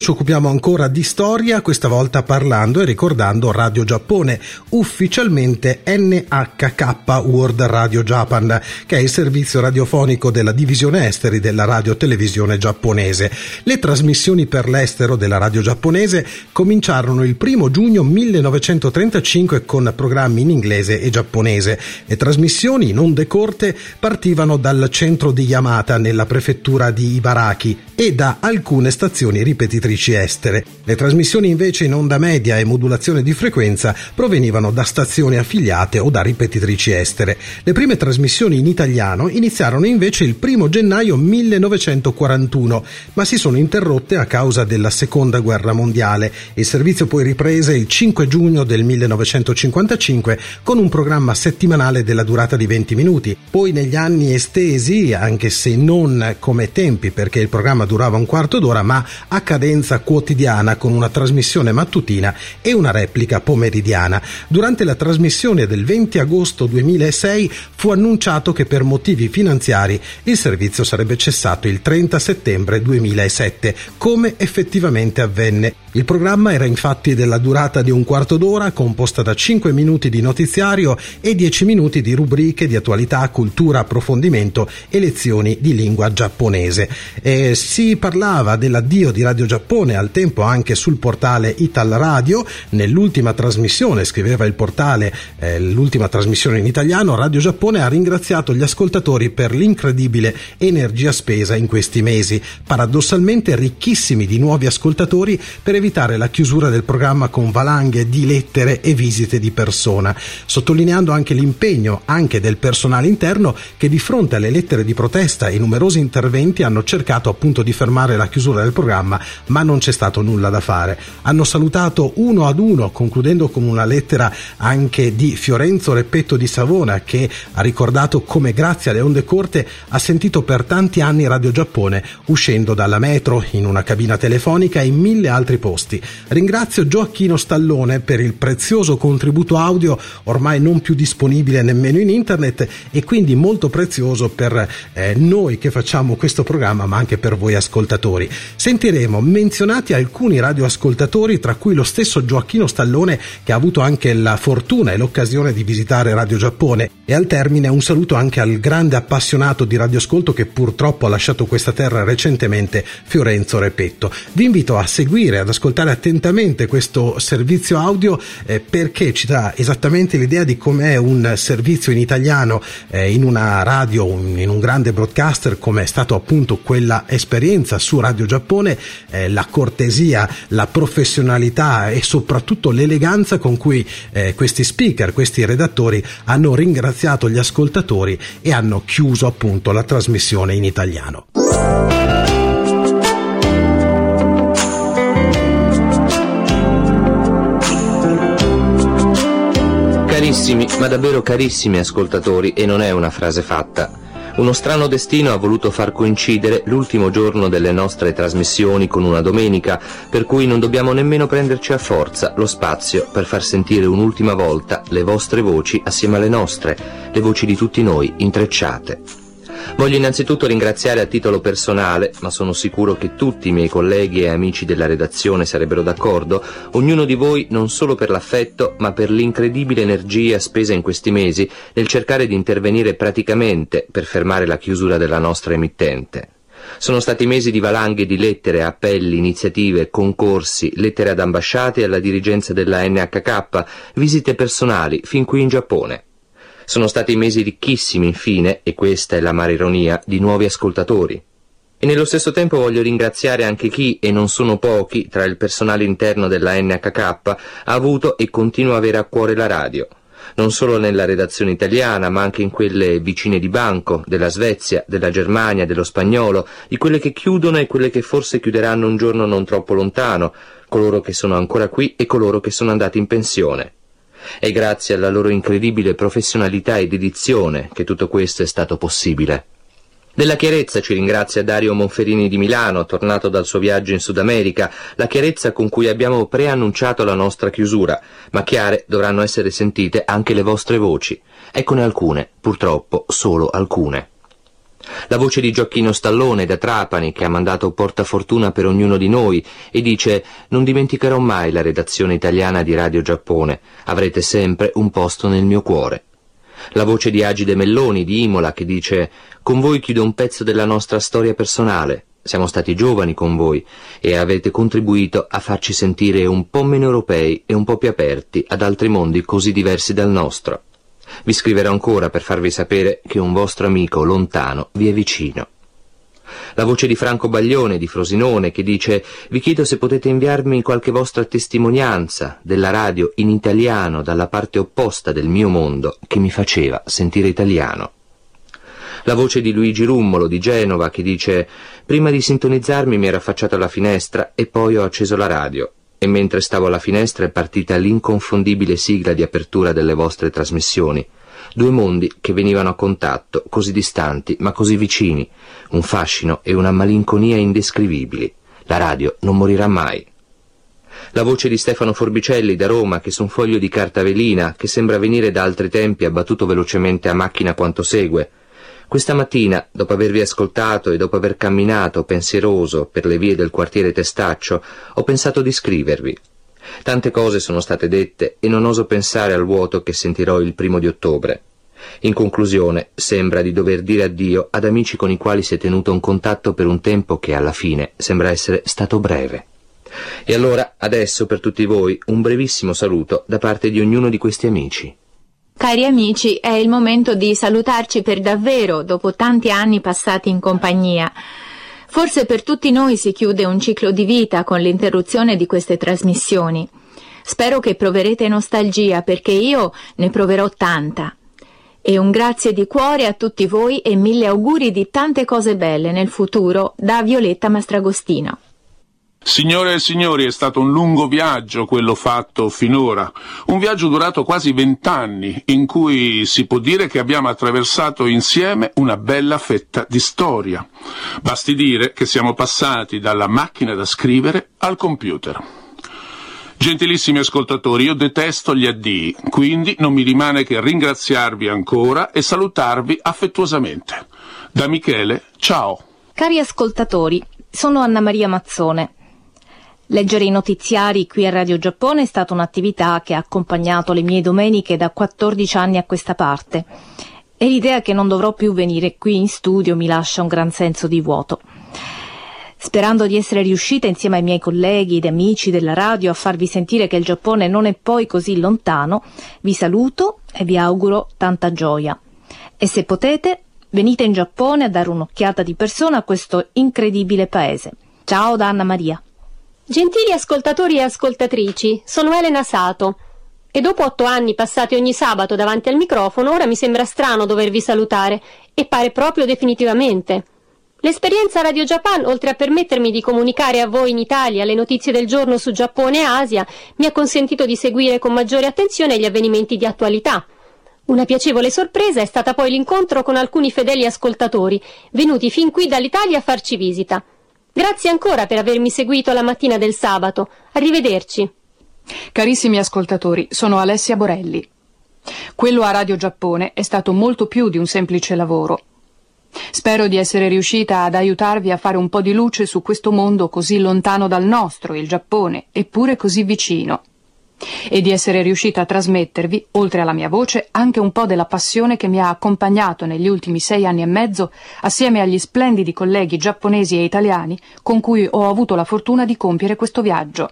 Ci occupiamo ancora di storia, questa volta parlando e ricordando Radio Giappone, ufficialmente NHK World Radio Japan, che è il servizio radiofonico della divisione esteri della radio televisione giapponese. Le trasmissioni per l'estero della radio giapponese cominciarono il 1 giugno 1935 con programmi in inglese e giapponese. Le trasmissioni in onde corte partivano dal centro di Yamata nella prefettura di Ibaraki e da alcune stazioni ripetitrici ripetitrici estere. Le trasmissioni invece in onda media e modulazione di frequenza provenivano da stazioni affiliate o da ripetitrici estere. Le prime trasmissioni in italiano iniziarono invece il 1 gennaio 1941, ma si sono interrotte a causa della seconda guerra mondiale. Il servizio poi riprese il 5 giugno del 1955 con un programma settimanale della durata di 20 minuti. Poi negli anni estesi, anche se non come tempi perché il programma durava un quarto d'ora, ma a cadenza frequenza quotidiana con una trasmissione mattutina e una replica pomeridiana. Durante la trasmissione del 20 agosto 2006 fu annunciato che per motivi finanziari il servizio sarebbe cessato il 30 settembre 2007, come effettivamente avvenne. Il programma era infatti della durata di un quarto d'ora, composta da 5 minuti di notiziario e 10 minuti di rubriche di attualità, cultura, approfondimento e lezioni di lingua giapponese. E si parlava dell'addio di Radio Giappone al tempo anche sul portale Ital Radio. Nell'ultima trasmissione, scriveva il portale, eh, l'ultima trasmissione in italiano, Radio Giappone ha ringraziato gli ascoltatori per l'incredibile energia spesa in questi mesi, paradossalmente ricchissimi di nuovi ascoltatori per evitare la chiusura del programma con valanghe di lettere e visite di persona, sottolineando anche l'impegno anche del personale interno che di fronte alle lettere di protesta e numerosi interventi hanno cercato appunto di fermare la chiusura del programma, ma non c'è stato nulla da fare. Hanno salutato uno ad uno, concludendo con una lettera anche di Fiorenzo Reppetto di Savona che ha ricordato come grazie alle onde corte ha sentito per tanti anni Radio Giappone uscendo dalla metro, in una cabina telefonica e in mille altri posti. Ringrazio Gioacchino Stallone per il prezioso contributo audio ormai non più disponibile nemmeno in internet e quindi molto prezioso per eh, noi che facciamo questo programma ma anche per voi ascoltatori. Sentiremo menzionati alcuni radioascoltatori tra cui lo stesso Gioacchino Stallone che ha avuto anche la fortuna e l'occasione di visitare Radio Giappone e al termine un saluto anche al grande appassionato di radioascolto che purtroppo ha lasciato questa terra recentemente, Fiorenzo Repetto. Vi invito a seguire, ad ascoltare attentamente questo servizio audio eh, perché ci dà esattamente l'idea di com'è un servizio in italiano eh, in una radio, un, in un grande broadcaster come è stato appunto quella esperienza su Radio Giappone, eh, la cortesia, la professionalità e soprattutto l'eleganza con cui eh, questi speaker, questi redattori hanno ringraziato gli ascoltatori e hanno chiuso appunto la trasmissione in italiano. Carissimi, ma davvero carissimi ascoltatori, e non è una frase fatta. Uno strano destino ha voluto far coincidere l'ultimo giorno delle nostre trasmissioni con una domenica, per cui non dobbiamo nemmeno prenderci a forza lo spazio per far sentire un'ultima volta le vostre voci assieme alle nostre, le voci di tutti noi, intrecciate. Voglio innanzitutto ringraziare a titolo personale, ma sono sicuro che tutti i miei colleghi e amici della redazione sarebbero d'accordo, ognuno di voi non solo per l'affetto, ma per l'incredibile energia spesa in questi mesi nel cercare di intervenire praticamente per fermare la chiusura della nostra emittente. Sono stati mesi di valanghe di lettere, appelli, iniziative, concorsi, lettere ad ambasciate e alla dirigenza della NHK, visite personali, fin qui in Giappone. Sono stati mesi ricchissimi, infine, e questa è l'amara ironia, di nuovi ascoltatori. E nello stesso tempo voglio ringraziare anche chi, e non sono pochi, tra il personale interno della NHK, ha avuto e continua a avere a cuore la radio. Non solo nella redazione italiana, ma anche in quelle vicine di banco, della Svezia, della Germania, dello spagnolo, di quelle che chiudono e quelle che forse chiuderanno un giorno non troppo lontano, coloro che sono ancora qui e coloro che sono andati in pensione. È grazie alla loro incredibile professionalità e dedizione che tutto questo è stato possibile. Della chiarezza ci ringrazia Dario Monferini di Milano, tornato dal suo viaggio in Sud America, la chiarezza con cui abbiamo preannunciato la nostra chiusura, ma chiare dovranno essere sentite anche le vostre voci. Eccone alcune, purtroppo solo alcune. La voce di Gioacchino Stallone da Trapani che ha mandato portafortuna per ognuno di noi e dice non dimenticherò mai la redazione italiana di Radio Giappone, avrete sempre un posto nel mio cuore. La voce di Agide Melloni di Imola che dice con voi chiudo un pezzo della nostra storia personale, siamo stati giovani con voi e avete contribuito a farci sentire un po' meno europei e un po' più aperti ad altri mondi così diversi dal nostro. Vi scriverò ancora per farvi sapere che un vostro amico lontano vi è vicino. La voce di Franco Baglione di Frosinone che dice vi chiedo se potete inviarmi qualche vostra testimonianza della radio in italiano dalla parte opposta del mio mondo che mi faceva sentire italiano. La voce di Luigi Rummolo di Genova che dice prima di sintonizzarmi mi ero affacciato alla finestra e poi ho acceso la radio e mentre stavo alla finestra è partita l'inconfondibile sigla di apertura delle vostre trasmissioni. Due mondi che venivano a contatto, così distanti, ma così vicini, un fascino e una malinconia indescrivibili. La radio non morirà mai. La voce di Stefano Forbicelli da Roma, che su un foglio di carta velina, che sembra venire da altri tempi, ha battuto velocemente a macchina quanto segue. Questa mattina, dopo avervi ascoltato e dopo aver camminato pensieroso per le vie del quartiere Testaccio, ho pensato di scrivervi. Tante cose sono state dette e non oso pensare al vuoto che sentirò il primo di ottobre. In conclusione, sembra di dover dire addio ad amici con i quali si è tenuto un contatto per un tempo che alla fine sembra essere stato breve. E allora, adesso per tutti voi, un brevissimo saluto da parte di ognuno di questi amici. Cari amici, è il momento di salutarci per davvero dopo tanti anni passati in compagnia. Forse per tutti noi si chiude un ciclo di vita con l'interruzione di queste trasmissioni. Spero che proverete nostalgia perché io ne proverò tanta. E un grazie di cuore a tutti voi e mille auguri di tante cose belle nel futuro da Violetta Mastragostino. Signore e signori, è stato un lungo viaggio quello fatto finora, un viaggio durato quasi vent'anni, in cui si può dire che abbiamo attraversato insieme una bella fetta di storia. Basti dire che siamo passati dalla macchina da scrivere al computer. Gentilissimi ascoltatori, io detesto gli addii, quindi non mi rimane che ringraziarvi ancora e salutarvi affettuosamente. Da Michele, ciao. Cari ascoltatori, sono Anna Maria Mazzone. Leggere i notiziari qui a Radio Giappone è stata un'attività che ha accompagnato le mie domeniche da 14 anni a questa parte e l'idea che non dovrò più venire qui in studio mi lascia un gran senso di vuoto. Sperando di essere riuscita insieme ai miei colleghi ed amici della radio a farvi sentire che il Giappone non è poi così lontano, vi saluto e vi auguro tanta gioia. E se potete, venite in Giappone a dare un'occhiata di persona a questo incredibile paese. Ciao da Anna Maria. Gentili ascoltatori e ascoltatrici, sono Elena Sato e dopo otto anni passati ogni sabato davanti al microfono ora mi sembra strano dovervi salutare e pare proprio definitivamente. L'esperienza Radio Japan, oltre a permettermi di comunicare a voi in Italia le notizie del giorno su Giappone e Asia, mi ha consentito di seguire con maggiore attenzione gli avvenimenti di attualità. Una piacevole sorpresa è stata poi l'incontro con alcuni fedeli ascoltatori, venuti fin qui dall'Italia a farci visita. Grazie ancora per avermi seguito la mattina del sabato. Arrivederci. Carissimi ascoltatori, sono Alessia Borelli. Quello a Radio Giappone è stato molto più di un semplice lavoro. Spero di essere riuscita ad aiutarvi a fare un po' di luce su questo mondo così lontano dal nostro, il Giappone, eppure così vicino e di essere riuscita a trasmettervi, oltre alla mia voce, anche un po' della passione che mi ha accompagnato negli ultimi sei anni e mezzo assieme agli splendidi colleghi giapponesi e italiani con cui ho avuto la fortuna di compiere questo viaggio.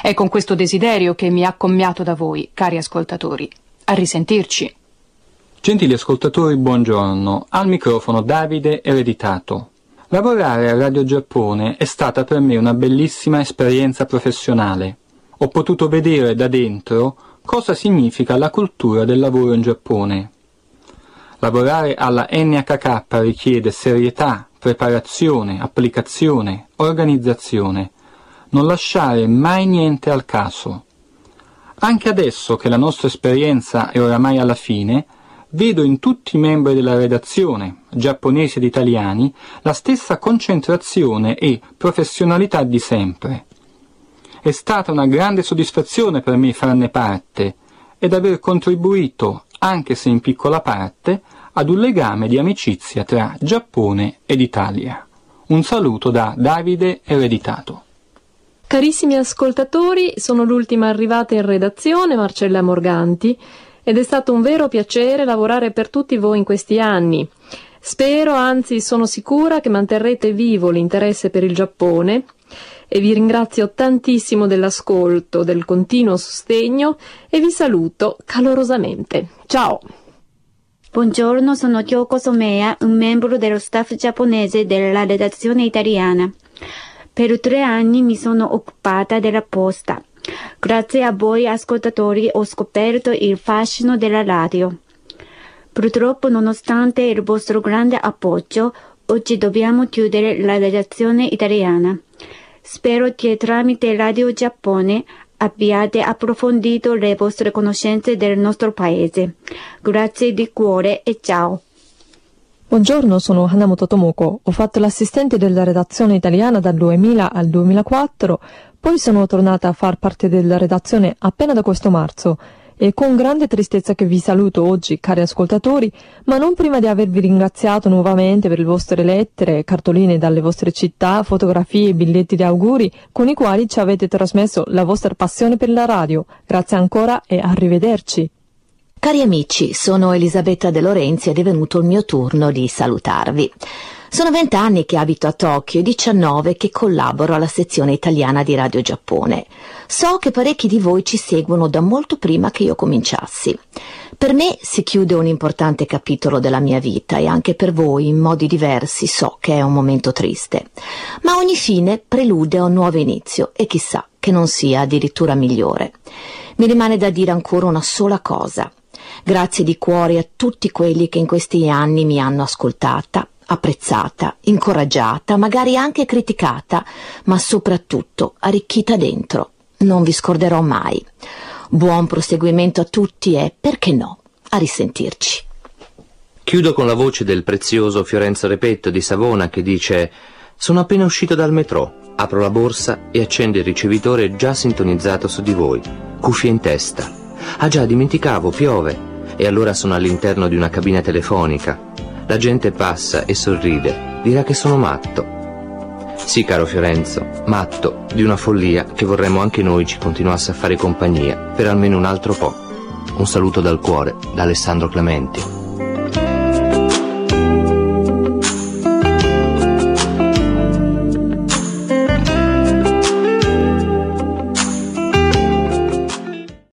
È con questo desiderio che mi ha commiato da voi, cari ascoltatori. A risentirci. Gentili ascoltatori, buongiorno. Al microfono Davide Ereditato. Lavorare a Radio Giappone è stata per me una bellissima esperienza professionale ho potuto vedere da dentro cosa significa la cultura del lavoro in Giappone. Lavorare alla NHK richiede serietà, preparazione, applicazione, organizzazione. Non lasciare mai niente al caso. Anche adesso che la nostra esperienza è oramai alla fine, vedo in tutti i membri della redazione, giapponesi ed italiani, la stessa concentrazione e professionalità di sempre. È stata una grande soddisfazione per me farne parte ed aver contribuito, anche se in piccola parte, ad un legame di amicizia tra Giappone ed Italia. Un saluto da Davide Ereditato. Carissimi ascoltatori, sono l'ultima arrivata in redazione, Marcella Morganti, ed è stato un vero piacere lavorare per tutti voi in questi anni. Spero, anzi sono sicura, che manterrete vivo l'interesse per il Giappone e vi ringrazio tantissimo dell'ascolto, del continuo sostegno e vi saluto calorosamente. Ciao! Buongiorno, sono Kyoko Somea, un membro dello staff giapponese della redazione italiana. Per tre anni mi sono occupata della posta. Grazie a voi ascoltatori ho scoperto il fascino della radio. Purtroppo, nonostante il vostro grande appoggio, oggi dobbiamo chiudere la redazione italiana. Spero che tramite Radio Giappone abbiate approfondito le vostre conoscenze del nostro paese. Grazie di cuore e ciao. Buongiorno, sono Hanamoto Tomoko. Ho fatto l'assistente della redazione italiana dal 2000 al 2004, poi sono tornata a far parte della redazione appena da questo marzo. È con grande tristezza che vi saluto oggi, cari ascoltatori, ma non prima di avervi ringraziato nuovamente per le vostre lettere, cartoline dalle vostre città, fotografie e biglietti di auguri con i quali ci avete trasmesso la vostra passione per la radio. Grazie ancora e arrivederci. Cari amici, sono Elisabetta De Lorenzi ed è venuto il mio turno di salutarvi. Sono vent'anni che abito a Tokyo e 19 che collaboro alla sezione italiana di Radio Giappone. So che parecchi di voi ci seguono da molto prima che io cominciassi. Per me si chiude un importante capitolo della mia vita e anche per voi, in modi diversi, so che è un momento triste. Ma ogni fine prelude a un nuovo inizio e chissà che non sia addirittura migliore. Mi rimane da dire ancora una sola cosa. Grazie di cuore a tutti quelli che in questi anni mi hanno ascoltata, apprezzata, incoraggiata, magari anche criticata, ma soprattutto arricchita dentro. Non vi scorderò mai. Buon proseguimento a tutti e, perché no, a risentirci. Chiudo con la voce del prezioso Fiorenzo Repetto di Savona che dice Sono appena uscito dal metro, apro la borsa e accendo il ricevitore già sintonizzato su di voi, cuffie in testa. Ah già, dimenticavo, piove. E allora sono all'interno di una cabina telefonica. La gente passa e sorride, dirà che sono matto. Sì, caro Fiorenzo, matto di una follia che vorremmo anche noi ci continuasse a fare compagnia per almeno un altro po'. Un saluto dal cuore, da Alessandro Clementi.